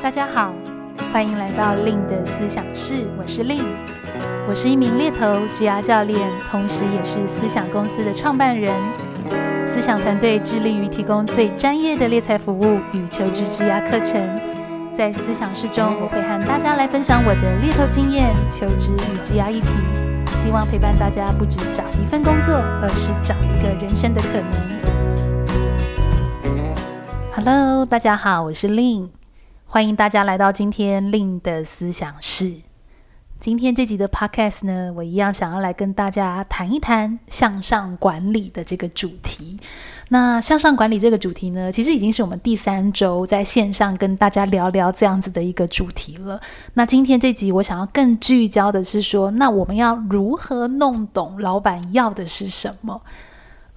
大家好，欢迎来到 Lin 的思想室，我是 Lin，我是一名猎头职涯教练，同时也是思想公司的创办人。思想团队致力于提供最专业的猎才服务与求职职涯课程。在思想室中，我会和大家来分享我的猎头经验、求职与职涯议题，希望陪伴大家不只找一份工作，而是找一个人生的可能。Hello，大家好，我是 Lin。欢迎大家来到今天令的思想室。今天这集的 Podcast 呢，我一样想要来跟大家谈一谈向上管理的这个主题。那向上管理这个主题呢，其实已经是我们第三周在线上跟大家聊聊这样子的一个主题了。那今天这集我想要更聚焦的是说，那我们要如何弄懂老板要的是什么？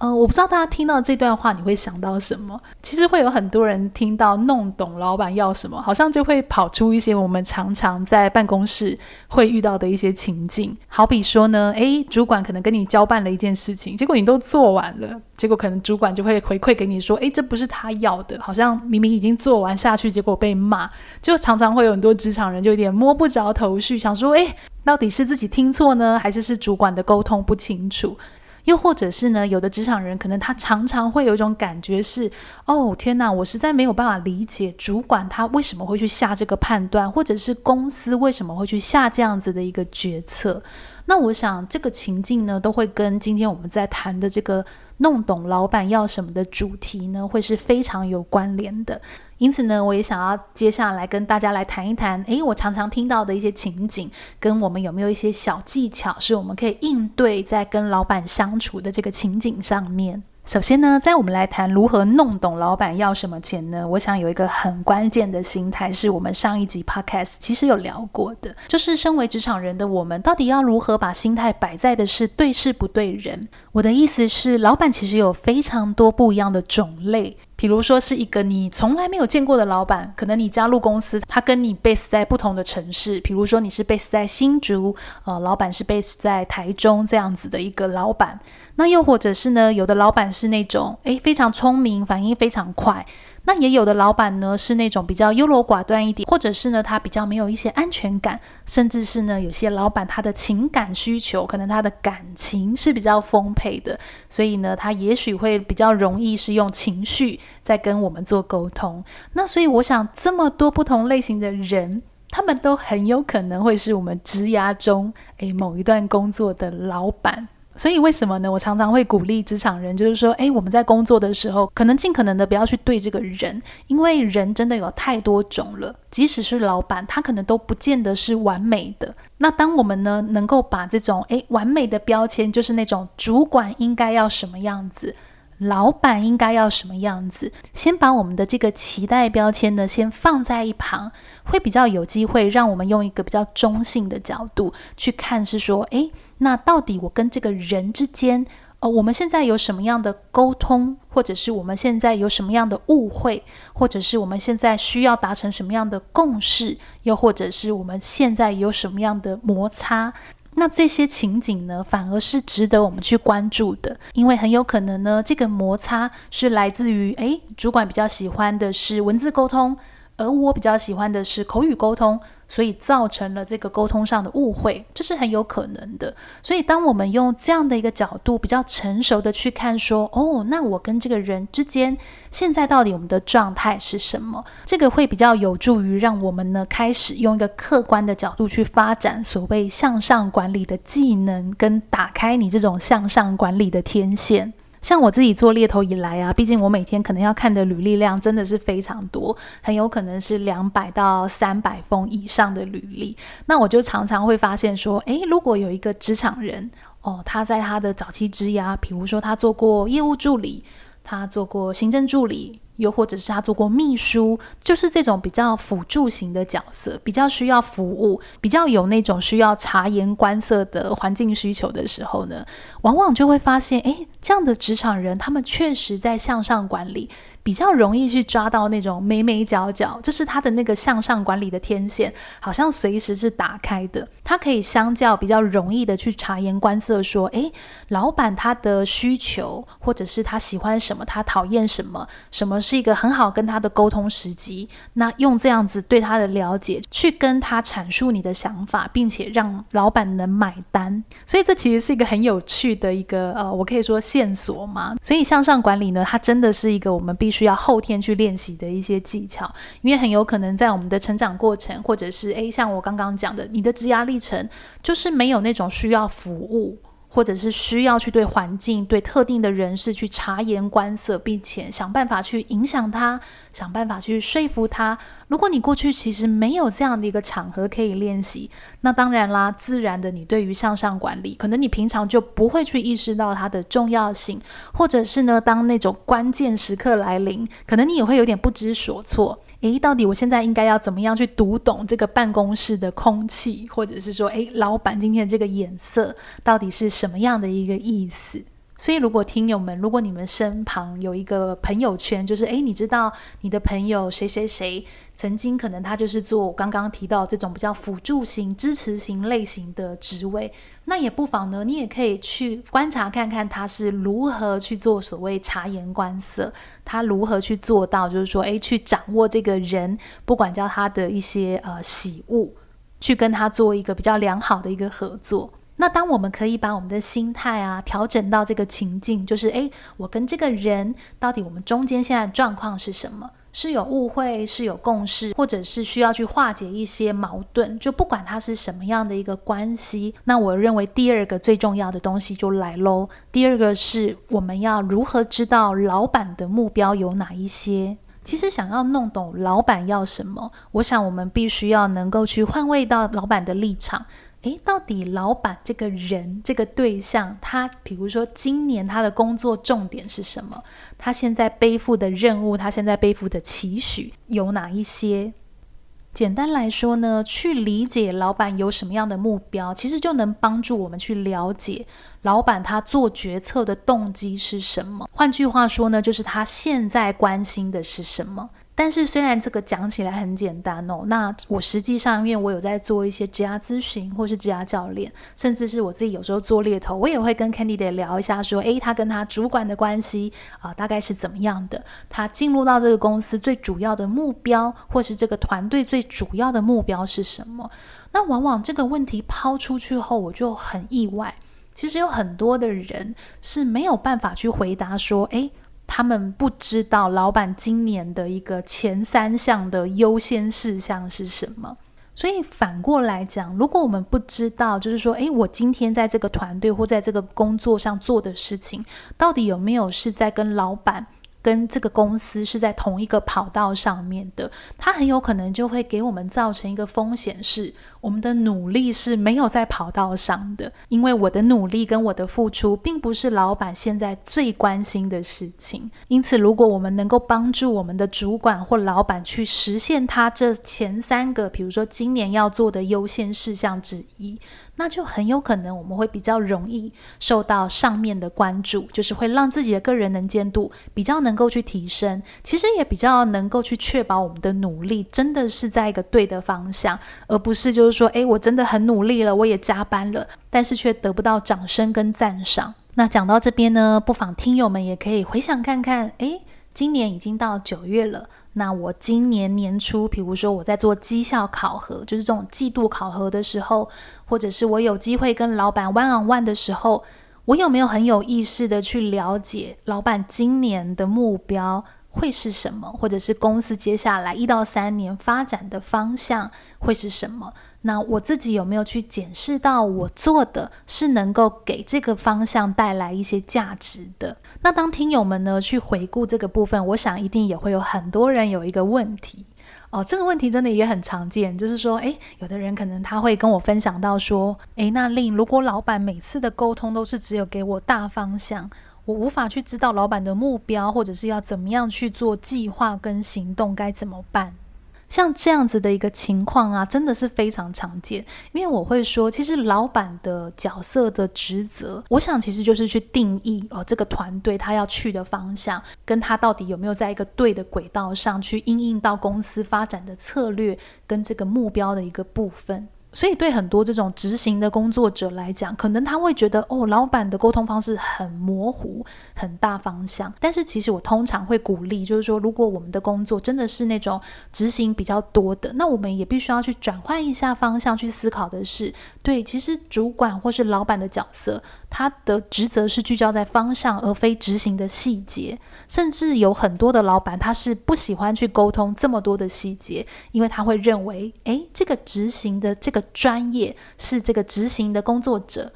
嗯、呃，我不知道大家听到这段话，你会想到什么？其实会有很多人听到弄懂老板要什么，好像就会跑出一些我们常常在办公室会遇到的一些情境。好比说呢，诶，主管可能跟你交办了一件事情，结果你都做完了，结果可能主管就会回馈给你说，诶，这不是他要的，好像明明已经做完下去，结果被骂，就常常会有很多职场人就有点摸不着头绪，想说，诶，到底是自己听错呢，还是是主管的沟通不清楚？又或者是呢，有的职场人可能他常常会有一种感觉是，哦，天哪，我实在没有办法理解主管他为什么会去下这个判断，或者是公司为什么会去下这样子的一个决策。那我想这个情境呢，都会跟今天我们在谈的这个弄懂老板要什么的主题呢，会是非常有关联的。因此呢，我也想要接下来跟大家来谈一谈，诶，我常常听到的一些情景，跟我们有没有一些小技巧，是我们可以应对在跟老板相处的这个情景上面。首先呢，在我们来谈如何弄懂老板要什么钱呢，我想有一个很关键的心态，是我们上一集 Podcast 其实有聊过的，就是身为职场人的我们，到底要如何把心态摆在的是对事不对人。我的意思是，老板其实有非常多不一样的种类，比如说是一个你从来没有见过的老板，可能你加入公司，他跟你 base 在不同的城市，比如说你是 base 在新竹，呃，老板是 base 在台中这样子的一个老板。那又或者是呢，有的老板是那种诶非常聪明，反应非常快。那也有的老板呢是那种比较优柔寡断一点，或者是呢他比较没有一些安全感，甚至是呢有些老板他的情感需求，可能他的感情是比较丰沛的，所以呢他也许会比较容易是用情绪在跟我们做沟通。那所以我想这么多不同类型的人，他们都很有可能会是我们职涯中诶某一段工作的老板。所以为什么呢？我常常会鼓励职场人，就是说，诶，我们在工作的时候，可能尽可能的不要去对这个人，因为人真的有太多种了。即使是老板，他可能都不见得是完美的。那当我们呢，能够把这种诶完美的标签，就是那种主管应该要什么样子，老板应该要什么样子，先把我们的这个期待标签呢，先放在一旁，会比较有机会让我们用一个比较中性的角度去看，是说，诶。那到底我跟这个人之间，呃，我们现在有什么样的沟通，或者是我们现在有什么样的误会，或者是我们现在需要达成什么样的共识，又或者是我们现在有什么样的摩擦？那这些情景呢，反而是值得我们去关注的，因为很有可能呢，这个摩擦是来自于，诶，主管比较喜欢的是文字沟通，而我比较喜欢的是口语沟通。所以造成了这个沟通上的误会，这是很有可能的。所以当我们用这样的一个角度，比较成熟的去看，说，哦，那我跟这个人之间，现在到底我们的状态是什么？这个会比较有助于让我们呢，开始用一个客观的角度去发展所谓向上管理的技能，跟打开你这种向上管理的天线。像我自己做猎头以来啊，毕竟我每天可能要看的履历量真的是非常多，很有可能是两百到三百封以上的履历。那我就常常会发现说，诶，如果有一个职场人哦，他在他的早期职涯，比如说他做过业务助理，他做过行政助理。又或者是他做过秘书，就是这种比较辅助型的角色，比较需要服务，比较有那种需要察言观色的环境需求的时候呢，往往就会发现，诶，这样的职场人，他们确实在向上管理，比较容易去抓到那种眉眉角角，就是他的那个向上管理的天线，好像随时是打开的。他可以相较比较容易的去察言观色，说，诶，老板他的需求，或者是他喜欢什么，他讨厌什么，什么是一个很好跟他的沟通时机。那用这样子对他的了解，去跟他阐述你的想法，并且让老板能买单。所以这其实是一个很有趣的一个呃，我可以说线索嘛。所以向上管理呢，它真的是一个我们必需要后天去练习的一些技巧，因为很有可能在我们的成长过程，或者是诶，像我刚刚讲的，你的职涯历程就是没有那种需要服务。或者是需要去对环境、对特定的人士去察言观色，并且想办法去影响他，想办法去说服他。如果你过去其实没有这样的一个场合可以练习，那当然啦，自然的你对于向上管理，可能你平常就不会去意识到它的重要性，或者是呢，当那种关键时刻来临，可能你也会有点不知所措。诶，到底我现在应该要怎么样去读懂这个办公室的空气，或者是说，诶，老板今天的这个眼色到底是什么样的一个意思？所以，如果听友们，如果你们身旁有一个朋友圈，就是诶，你知道你的朋友谁谁谁曾经可能他就是做我刚刚提到这种比较辅助型、支持型类型的职位，那也不妨呢，你也可以去观察看看他是如何去做所谓察言观色，他如何去做到，就是说，诶，去掌握这个人，不管叫他的一些呃喜恶，去跟他做一个比较良好的一个合作。那当我们可以把我们的心态啊调整到这个情境，就是诶，我跟这个人到底我们中间现在状况是什么？是有误会，是有共识，或者是需要去化解一些矛盾？就不管它是什么样的一个关系，那我认为第二个最重要的东西就来喽。第二个是我们要如何知道老板的目标有哪一些？其实想要弄懂老板要什么，我想我们必须要能够去换位到老板的立场。诶，到底老板这个人这个对象，他比如说今年他的工作重点是什么？他现在背负的任务，他现在背负的期许有哪一些？简单来说呢，去理解老板有什么样的目标，其实就能帮助我们去了解老板他做决策的动机是什么。换句话说呢，就是他现在关心的是什么。但是虽然这个讲起来很简单哦，那我实际上因为我有在做一些职涯咨询，或是职涯教练，甚至是我自己有时候做猎头，我也会跟 Candidate 聊一下，说，诶，他跟他主管的关系啊，大概是怎么样的？他进入到这个公司最主要的目标，或是这个团队最主要的目标是什么？那往往这个问题抛出去后，我就很意外，其实有很多的人是没有办法去回答说，诶。他们不知道老板今年的一个前三项的优先事项是什么，所以反过来讲，如果我们不知道，就是说，诶，我今天在这个团队或在这个工作上做的事情，到底有没有是在跟老板，跟这个公司是在同一个跑道上面的，它很有可能就会给我们造成一个风险，是我们的努力是没有在跑道上的，因为我的努力跟我的付出并不是老板现在最关心的事情。因此，如果我们能够帮助我们的主管或老板去实现他这前三个，比如说今年要做的优先事项之一。那就很有可能我们会比较容易受到上面的关注，就是会让自己的个人能见度比较能够去提升，其实也比较能够去确保我们的努力真的是在一个对的方向，而不是就是说，诶，我真的很努力了，我也加班了，但是却得不到掌声跟赞赏。那讲到这边呢，不妨听友们也可以回想看看，诶，今年已经到九月了。那我今年年初，比如说我在做绩效考核，就是这种季度考核的时候，或者是我有机会跟老板 one on one 的时候，我有没有很有意识的去了解老板今年的目标会是什么，或者是公司接下来一到三年发展的方向会是什么？那我自己有没有去检视到我做的是能够给这个方向带来一些价值的？那当听友们呢去回顾这个部分，我想一定也会有很多人有一个问题哦，这个问题真的也很常见，就是说，诶，有的人可能他会跟我分享到说，诶，那令如果老板每次的沟通都是只有给我大方向，我无法去知道老板的目标，或者是要怎么样去做计划跟行动，该怎么办？像这样子的一个情况啊，真的是非常常见。因为我会说，其实老板的角色的职责，我想其实就是去定义哦，这个团队他要去的方向，跟他到底有没有在一个对的轨道上去应应到公司发展的策略跟这个目标的一个部分。所以，对很多这种执行的工作者来讲，可能他会觉得，哦，老板的沟通方式很模糊、很大方向。但是，其实我通常会鼓励，就是说，如果我们的工作真的是那种执行比较多的，那我们也必须要去转换一下方向，去思考的是，对，其实主管或是老板的角色，他的职责是聚焦在方向，而非执行的细节。甚至有很多的老板，他是不喜欢去沟通这么多的细节，因为他会认为，诶，这个执行的这个专业是这个执行的工作者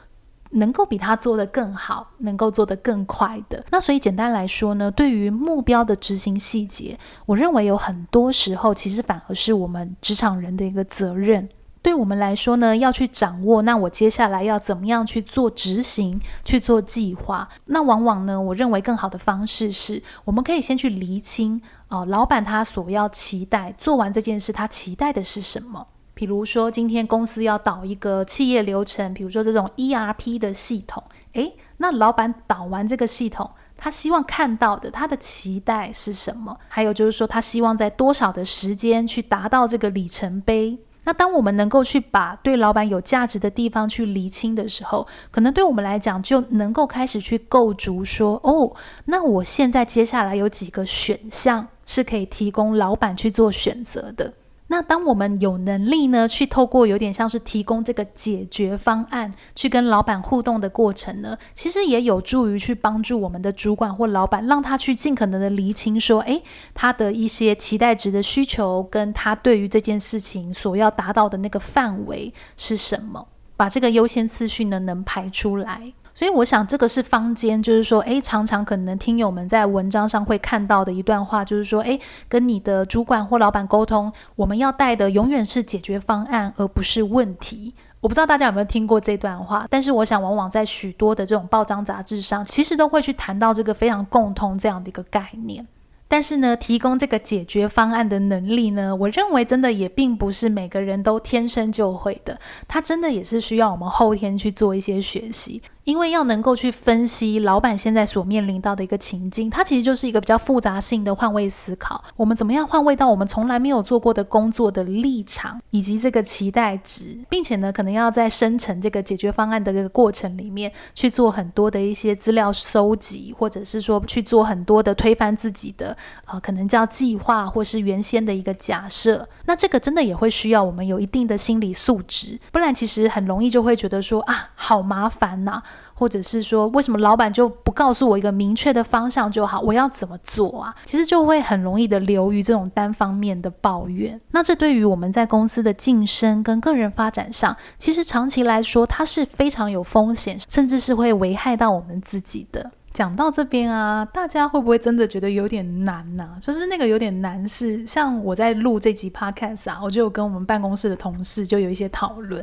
能够比他做得更好，能够做得更快的。那所以简单来说呢，对于目标的执行细节，我认为有很多时候其实反而是我们职场人的一个责任。对我们来说呢，要去掌握，那我接下来要怎么样去做执行，去做计划？那往往呢，我认为更好的方式是，我们可以先去厘清哦，老板他所要期待做完这件事，他期待的是什么？比如说，今天公司要导一个企业流程，比如说这种 ERP 的系统，诶，那老板导完这个系统，他希望看到的，他的期待是什么？还有就是说，他希望在多少的时间去达到这个里程碑？那当我们能够去把对老板有价值的地方去厘清的时候，可能对我们来讲就能够开始去构筑说，哦，那我现在接下来有几个选项是可以提供老板去做选择的。那当我们有能力呢，去透过有点像是提供这个解决方案，去跟老板互动的过程呢，其实也有助于去帮助我们的主管或老板，让他去尽可能的厘清说，诶，他的一些期待值的需求，跟他对于这件事情所要达到的那个范围是什么，把这个优先次序呢能排出来。所以我想，这个是坊间，就是说，诶，常常可能听友们在文章上会看到的一段话，就是说，诶，跟你的主管或老板沟通，我们要带的永远是解决方案，而不是问题。我不知道大家有没有听过这段话，但是我想，往往在许多的这种报章杂志上，其实都会去谈到这个非常共通这样的一个概念。但是呢，提供这个解决方案的能力呢，我认为真的也并不是每个人都天生就会的，它真的也是需要我们后天去做一些学习。因为要能够去分析老板现在所面临到的一个情境，它其实就是一个比较复杂性的换位思考。我们怎么样换位到我们从来没有做过的工作的立场以及这个期待值，并且呢，可能要在生成这个解决方案的这个过程里面去做很多的一些资料收集，或者是说去做很多的推翻自己的呃，可能叫计划或是原先的一个假设。那这个真的也会需要我们有一定的心理素质，不然其实很容易就会觉得说啊，好麻烦呐。或者是说，为什么老板就不告诉我一个明确的方向就好？我要怎么做啊？其实就会很容易的流于这种单方面的抱怨。那这对于我们在公司的晋升跟个人发展上，其实长期来说，它是非常有风险，甚至是会危害到我们自己的。讲到这边啊，大家会不会真的觉得有点难呢？就是那个有点难是，像我在录这集 podcast 啊，我就有跟我们办公室的同事就有一些讨论。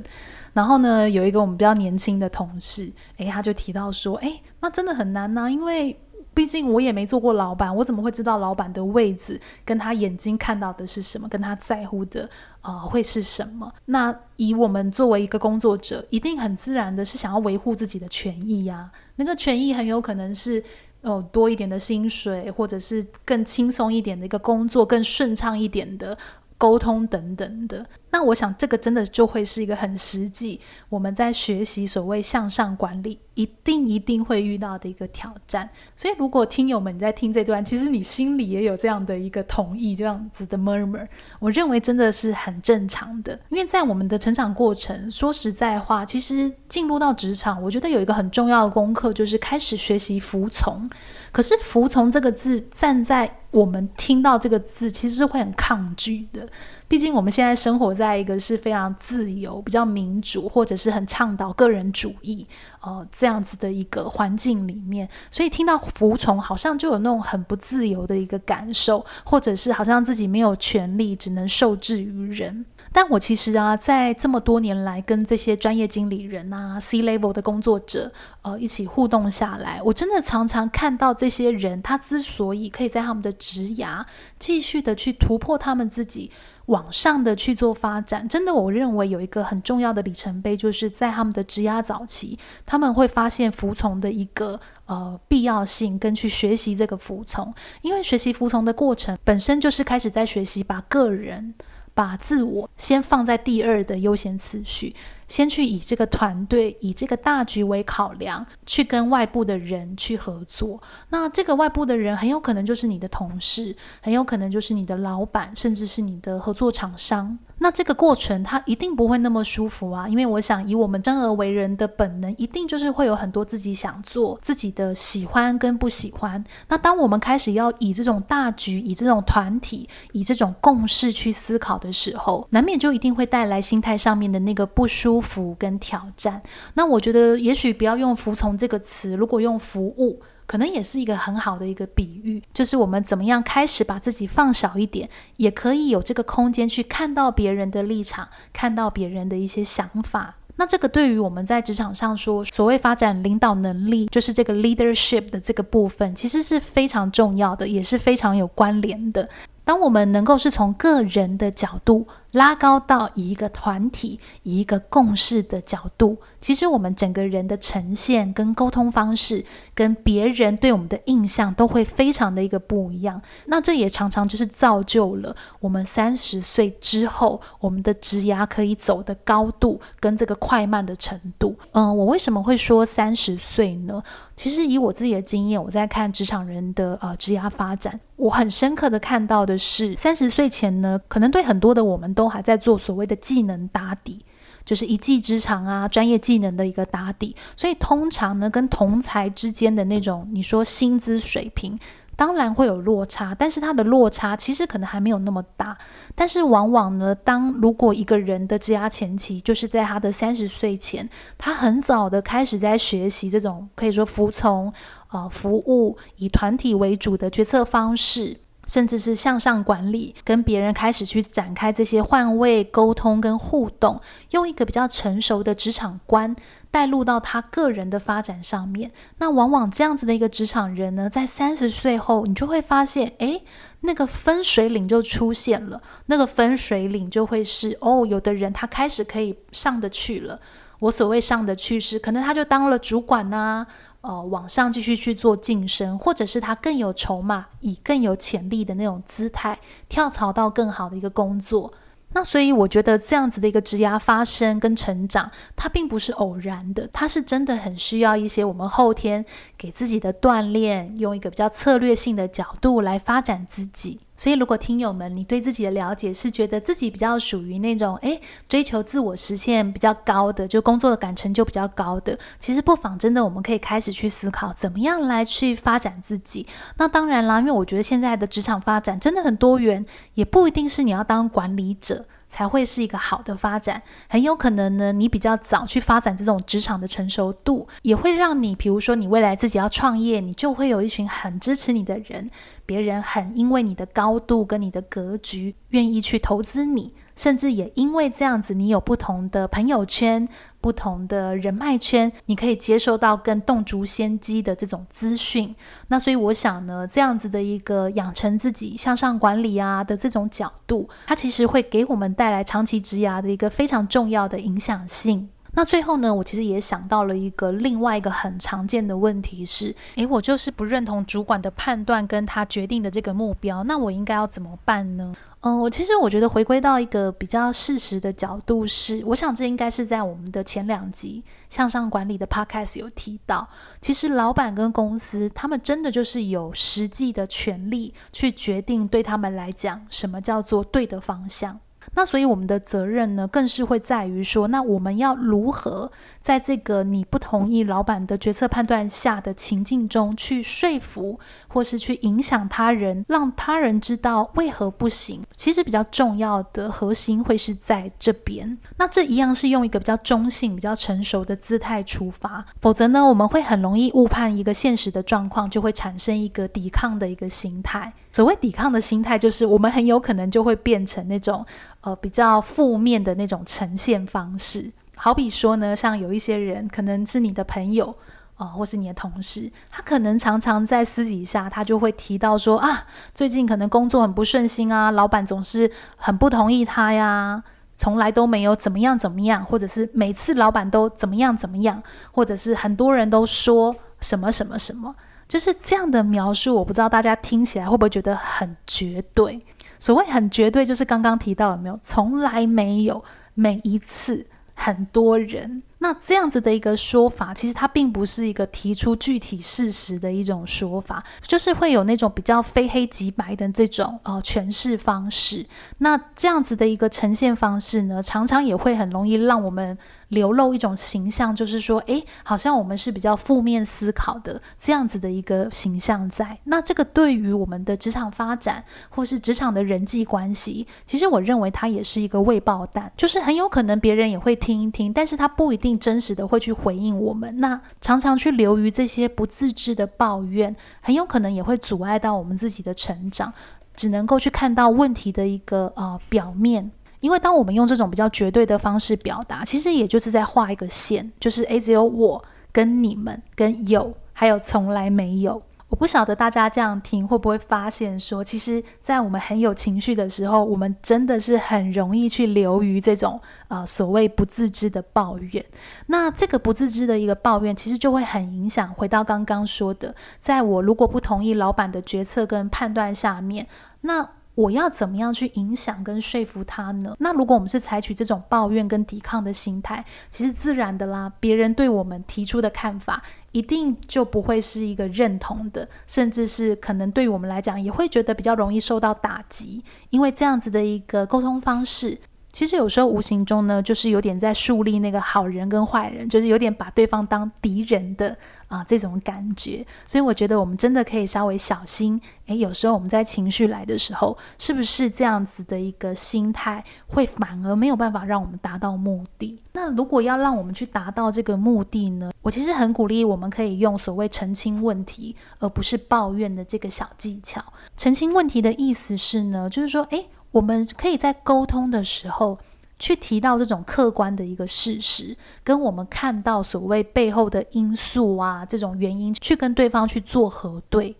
然后呢，有一个我们比较年轻的同事，诶，他就提到说，诶，那真的很难呐，因为毕竟我也没做过老板，我怎么会知道老板的位置跟他眼睛看到的是什么，跟他在乎的、啊、会是什么？那以我们作为一个工作者，一定很自然的是想要维护自己的权益呀。那个权益很有可能是哦、多一点的薪水，或者是更轻松一点的一个工作，更顺畅一点的。沟通等等的，那我想这个真的就会是一个很实际，我们在学习所谓向上管理，一定一定会遇到的一个挑战。所以，如果听友们你在听这段，其实你心里也有这样的一个同意，这样子的 murmur，我认为真的是很正常的。因为在我们的成长过程，说实在话，其实进入到职场，我觉得有一个很重要的功课，就是开始学习服从。可是“服从”这个字，站在我们听到这个字，其实是会很抗拒的。毕竟我们现在生活在一个是非常自由、比较民主，或者是很倡导个人主义，呃，这样子的一个环境里面，所以听到“服从”，好像就有那种很不自由的一个感受，或者是好像自己没有权利，只能受制于人。但我其实啊，在这么多年来跟这些专业经理人啊、C level 的工作者呃一起互动下来，我真的常常看到这些人，他之所以可以在他们的职涯继续的去突破他们自己。往上的去做发展，真的，我认为有一个很重要的里程碑，就是在他们的职压早期，他们会发现服从的一个呃必要性，跟去学习这个服从，因为学习服从的过程本身就是开始在学习把个人、把自我先放在第二的优先次序。先去以这个团队、以这个大局为考量，去跟外部的人去合作。那这个外部的人很有可能就是你的同事，很有可能就是你的老板，甚至是你的合作厂商。那这个过程他一定不会那么舒服啊，因为我想以我们生而为人的本能，一定就是会有很多自己想做、自己的喜欢跟不喜欢。那当我们开始要以这种大局、以这种团体、以这种共识去思考的时候，难免就一定会带来心态上面的那个不舒服跟挑战。那我觉得，也许不要用服从这个词，如果用服务。可能也是一个很好的一个比喻，就是我们怎么样开始把自己放小一点，也可以有这个空间去看到别人的立场，看到别人的一些想法。那这个对于我们在职场上说，所谓发展领导能力，就是这个 leadership 的这个部分，其实是非常重要的，也是非常有关联的。当我们能够是从个人的角度拉高到一个团体、一个共识的角度，其实我们整个人的呈现跟沟通方式，跟别人对我们的印象都会非常的一个不一样。那这也常常就是造就了我们三十岁之后，我们的职涯可以走的高度跟这个快慢的程度。嗯，我为什么会说三十岁呢？其实以我自己的经验，我在看职场人的呃职涯发展，我很深刻的看到的是，三十岁前呢，可能对很多的我们都都还在做所谓的技能打底。就是一技之长啊，专业技能的一个打底，所以通常呢，跟同才之间的那种，你说薪资水平，当然会有落差，但是它的落差其实可能还没有那么大。但是往往呢，当如果一个人的职涯前期，就是在他的三十岁前，他很早的开始在学习这种可以说服从、呃服务、以团体为主的决策方式。甚至是向上管理，跟别人开始去展开这些换位沟通跟互动，用一个比较成熟的职场观带入到他个人的发展上面。那往往这样子的一个职场人呢，在三十岁后，你就会发现，诶，那个分水岭就出现了。那个分水岭就会是，哦，有的人他开始可以上得去了。我所谓上得去是，可能他就当了主管呐、呃，往上继续去做晋升，或者是他更有筹码，以更有潜力的那种姿态跳槽到更好的一个工作。那所以我觉得这样子的一个职涯发生跟成长，它并不是偶然的，它是真的很需要一些我们后天给自己的锻炼，用一个比较策略性的角度来发展自己。所以，如果听友们你对自己的了解是觉得自己比较属于那种诶追求自我实现比较高的，就工作的感成就比较高的，其实不妨真的我们可以开始去思考怎么样来去发展自己。那当然啦，因为我觉得现在的职场发展真的很多元，也不一定是你要当管理者。才会是一个好的发展，很有可能呢，你比较早去发展这种职场的成熟度，也会让你，比如说你未来自己要创业，你就会有一群很支持你的人，别人很因为你的高度跟你的格局，愿意去投资你。甚至也因为这样子，你有不同的朋友圈、不同的人脉圈，你可以接受到更洞烛先机的这种资讯。那所以我想呢，这样子的一个养成自己向上管理啊的这种角度，它其实会给我们带来长期职涯的一个非常重要的影响性。那最后呢，我其实也想到了一个另外一个很常见的问题是，诶，我就是不认同主管的判断跟他决定的这个目标，那我应该要怎么办呢？嗯，我其实我觉得回归到一个比较事实的角度是，我想这应该是在我们的前两集向上管理的 podcast 有提到，其实老板跟公司他们真的就是有实际的权利去决定对他们来讲什么叫做对的方向。那所以我们的责任呢，更是会在于说，那我们要如何在这个你不同意老板的决策判断下的情境中，去说服或是去影响他人，让他人知道为何不行。其实比较重要的核心会是在这边。那这一样是用一个比较中性、比较成熟的姿态出发，否则呢，我们会很容易误判一个现实的状况，就会产生一个抵抗的一个心态。所谓抵抗的心态，就是我们很有可能就会变成那种呃比较负面的那种呈现方式。好比说呢，像有一些人可能是你的朋友啊、或是你的同事，他可能常常在私底下，他就会提到说啊，最近可能工作很不顺心啊，老板总是很不同意他呀，从来都没有怎么样怎么样，或者是每次老板都怎么样怎么样，或者是很多人都说什么什么什么。就是这样的描述，我不知道大家听起来会不会觉得很绝对？所谓很绝对，就是刚刚提到有没有？从来没有，每一次，很多人。那这样子的一个说法，其实它并不是一个提出具体事实的一种说法，就是会有那种比较非黑即白的这种呃诠释方式。那这样子的一个呈现方式呢，常常也会很容易让我们流露一种形象，就是说，诶，好像我们是比较负面思考的这样子的一个形象在。那这个对于我们的职场发展或是职场的人际关系，其实我认为它也是一个未爆弹，就是很有可能别人也会听一听，但是他不一定。真实的会去回应我们，那常常去流于这些不自知的抱怨，很有可能也会阻碍到我们自己的成长，只能够去看到问题的一个呃表面。因为当我们用这种比较绝对的方式表达，其实也就是在画一个线，就是诶，只有我跟你们跟有，还有从来没有。我不晓得大家这样听会不会发现说，其实，在我们很有情绪的时候，我们真的是很容易去流于这种呃所谓不自知的抱怨。那这个不自知的一个抱怨，其实就会很影响。回到刚刚说的，在我如果不同意老板的决策跟判断下面，那我要怎么样去影响跟说服他呢？那如果我们是采取这种抱怨跟抵抗的心态，其实自然的啦，别人对我们提出的看法，一定就不会是一个认同的，甚至是可能对于我们来讲，也会觉得比较容易受到打击，因为这样子的一个沟通方式。其实有时候无形中呢，就是有点在树立那个好人跟坏人，就是有点把对方当敌人的啊、这种感觉。所以我觉得我们真的可以稍微小心。诶，有时候我们在情绪来的时候，是不是这样子的一个心态，会反而没有办法让我们达到目的？那如果要让我们去达到这个目的呢？我其实很鼓励我们可以用所谓澄清问题，而不是抱怨的这个小技巧。澄清问题的意思是呢，就是说，诶。我们可以在沟通的时候去提到这种客观的一个事实，跟我们看到所谓背后的因素啊，这种原因去跟对方去做核对。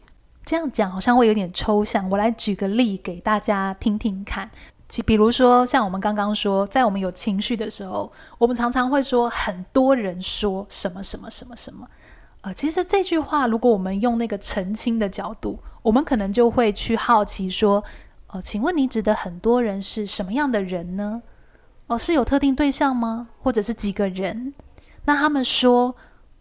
这样讲好像会有点抽象，我来举个例给大家听听看。就比如说，像我们刚刚说，在我们有情绪的时候，我们常常会说很多人说什么什么什么什么。呃，其实这句话如果我们用那个澄清的角度，我们可能就会去好奇说。哦，请问你指的很多人是什么样的人呢？哦，是有特定对象吗？或者是几个人？那他们说，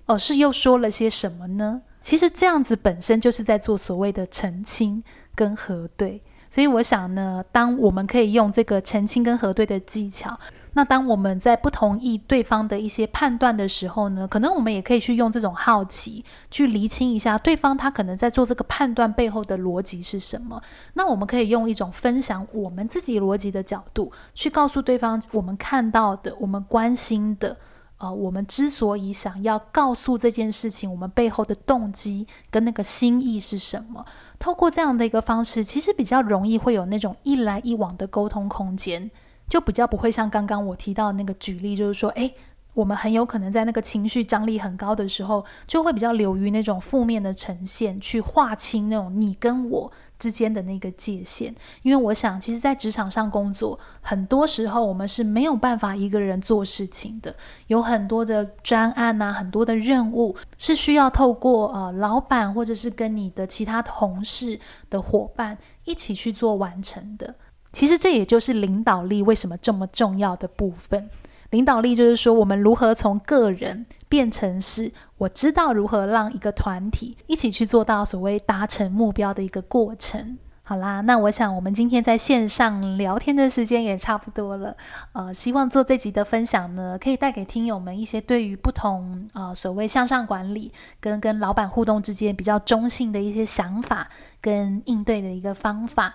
哦，是又说了些什么呢？其实这样子本身就是在做所谓的澄清跟核对。所以我想呢，当我们可以用这个澄清跟核对的技巧。那当我们在不同意对方的一些判断的时候呢，可能我们也可以去用这种好奇去厘清一下对方他可能在做这个判断背后的逻辑是什么。那我们可以用一种分享我们自己逻辑的角度去告诉对方我们看到的、我们关心的，呃，我们之所以想要告诉这件事情，我们背后的动机跟那个心意是什么。透过这样的一个方式，其实比较容易会有那种一来一往的沟通空间。就比较不会像刚刚我提到那个举例，就是说，诶，我们很有可能在那个情绪张力很高的时候，就会比较流于那种负面的呈现，去划清那种你跟我之间的那个界限。因为我想，其实，在职场上工作，很多时候我们是没有办法一个人做事情的，有很多的专案啊，很多的任务是需要透过呃老板或者是跟你的其他同事的伙伴一起去做完成的。其实这也就是领导力为什么这么重要的部分。领导力就是说，我们如何从个人变成是我知道如何让一个团体一起去做到所谓达成目标的一个过程。好啦，那我想我们今天在线上聊天的时间也差不多了。呃，希望做这集的分享呢，可以带给听友们一些对于不同呃所谓向上管理跟跟老板互动之间比较中性的一些想法跟应对的一个方法。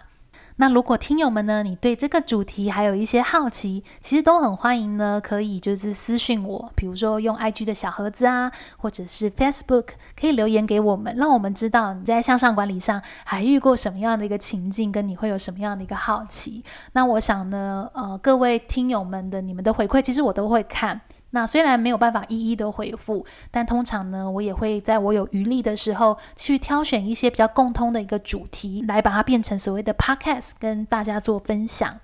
那如果听友们呢，你对这个主题还有一些好奇，其实都很欢迎呢，可以就是私信我，比如说用 IG 的小盒子啊，或者是 Facebook，可以留言给我们，让我们知道你在向上管理上还遇过什么样的一个情境，跟你会有什么样的一个好奇。那我想呢，呃，各位听友们的你们的回馈，其实我都会看。那虽然没有办法一一的回复，但通常呢，我也会在我有余力的时候，去挑选一些比较共通的一个主题，来把它变成所谓的 podcast，跟大家做分享。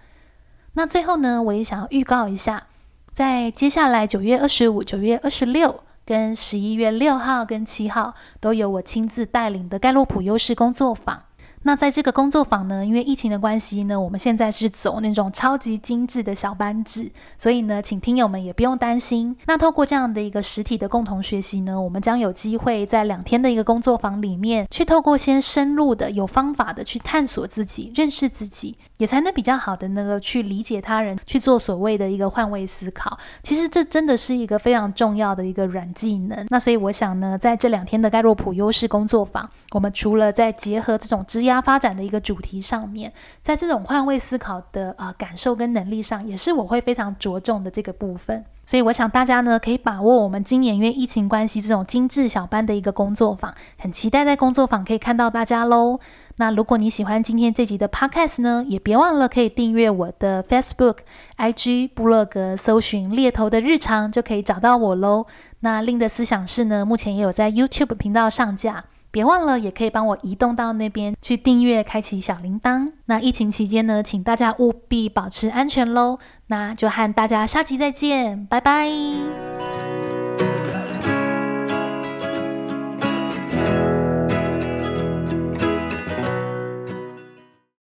那最后呢，我也想要预告一下，在接下来九月二十五、九月二十六跟十一月六号跟七号，都有我亲自带领的盖洛普优势工作坊。那在这个工作坊呢，因为疫情的关系呢，我们现在是走那种超级精致的小班制，所以呢，请听友们也不用担心。那透过这样的一个实体的共同学习呢，我们将有机会在两天的一个工作坊里面，去透过先深入的、有方法的去探索自己、认识自己，也才能比较好的那个去理解他人，去做所谓的一个换位思考。其实这真的是一个非常重要的一个软技能。那所以我想呢，在这两天的盖洛普优势工作坊，我们除了在结合这种职业发展的一个主题上面，在这种换位思考的呃感受跟能力上，也是我会非常着重的这个部分。所以我想大家呢，可以把握我们今年因为疫情关系这种精致小班的一个工作坊，很期待在工作坊可以看到大家喽。那如果你喜欢今天这集的 Podcast 呢，也别忘了可以订阅我的 Facebook、IG、部落格，搜寻猎头的日常就可以找到我喽。那另的思想室呢，目前也有在 YouTube 频道上架。别忘了，也可以帮我移动到那边去订阅、开启小铃铛。那疫情期间呢，请大家务必保持安全喽。那就和大家下期再见，拜拜。